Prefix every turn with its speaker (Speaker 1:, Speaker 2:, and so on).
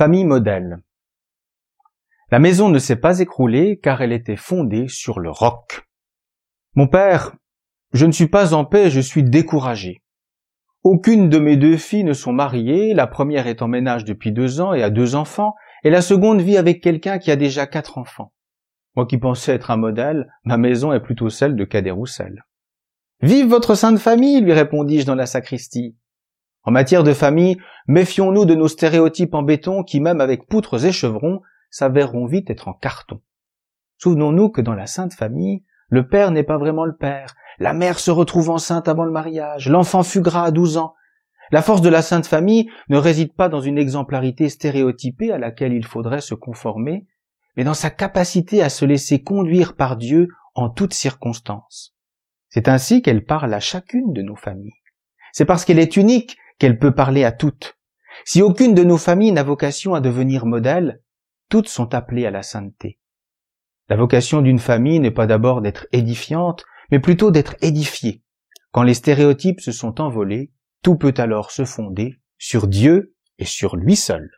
Speaker 1: Famille modèle. La maison ne s'est pas écroulée car elle était fondée sur le roc. Mon père, je ne suis pas en paix, je suis découragé. Aucune de mes deux filles ne sont mariées, la première est en ménage depuis deux ans et a deux enfants, et la seconde vit avec quelqu'un qui a déjà quatre enfants. Moi qui pensais être un modèle, ma maison est plutôt celle de Cadet Roussel. Vive votre sainte famille, lui répondis-je dans la sacristie. En matière de famille, méfions-nous de nos stéréotypes en béton qui, même avec poutres et chevrons, s'avéreront vite être en carton. Souvenons-nous que dans la sainte famille, le père n'est pas vraiment le père, la mère se retrouve enceinte avant le mariage, l'enfant fuguera à douze ans. La force de la sainte famille ne réside pas dans une exemplarité stéréotypée à laquelle il faudrait se conformer, mais dans sa capacité à se laisser conduire par Dieu en toutes circonstances. C'est ainsi qu'elle parle à chacune de nos familles. C'est parce qu'elle est unique qu'elle peut parler à toutes. Si aucune de nos familles n'a vocation à devenir modèle, toutes sont appelées à la sainteté. La vocation d'une famille n'est pas d'abord d'être édifiante, mais plutôt d'être édifiée. Quand les stéréotypes se sont envolés, tout peut alors se fonder sur Dieu et sur lui seul.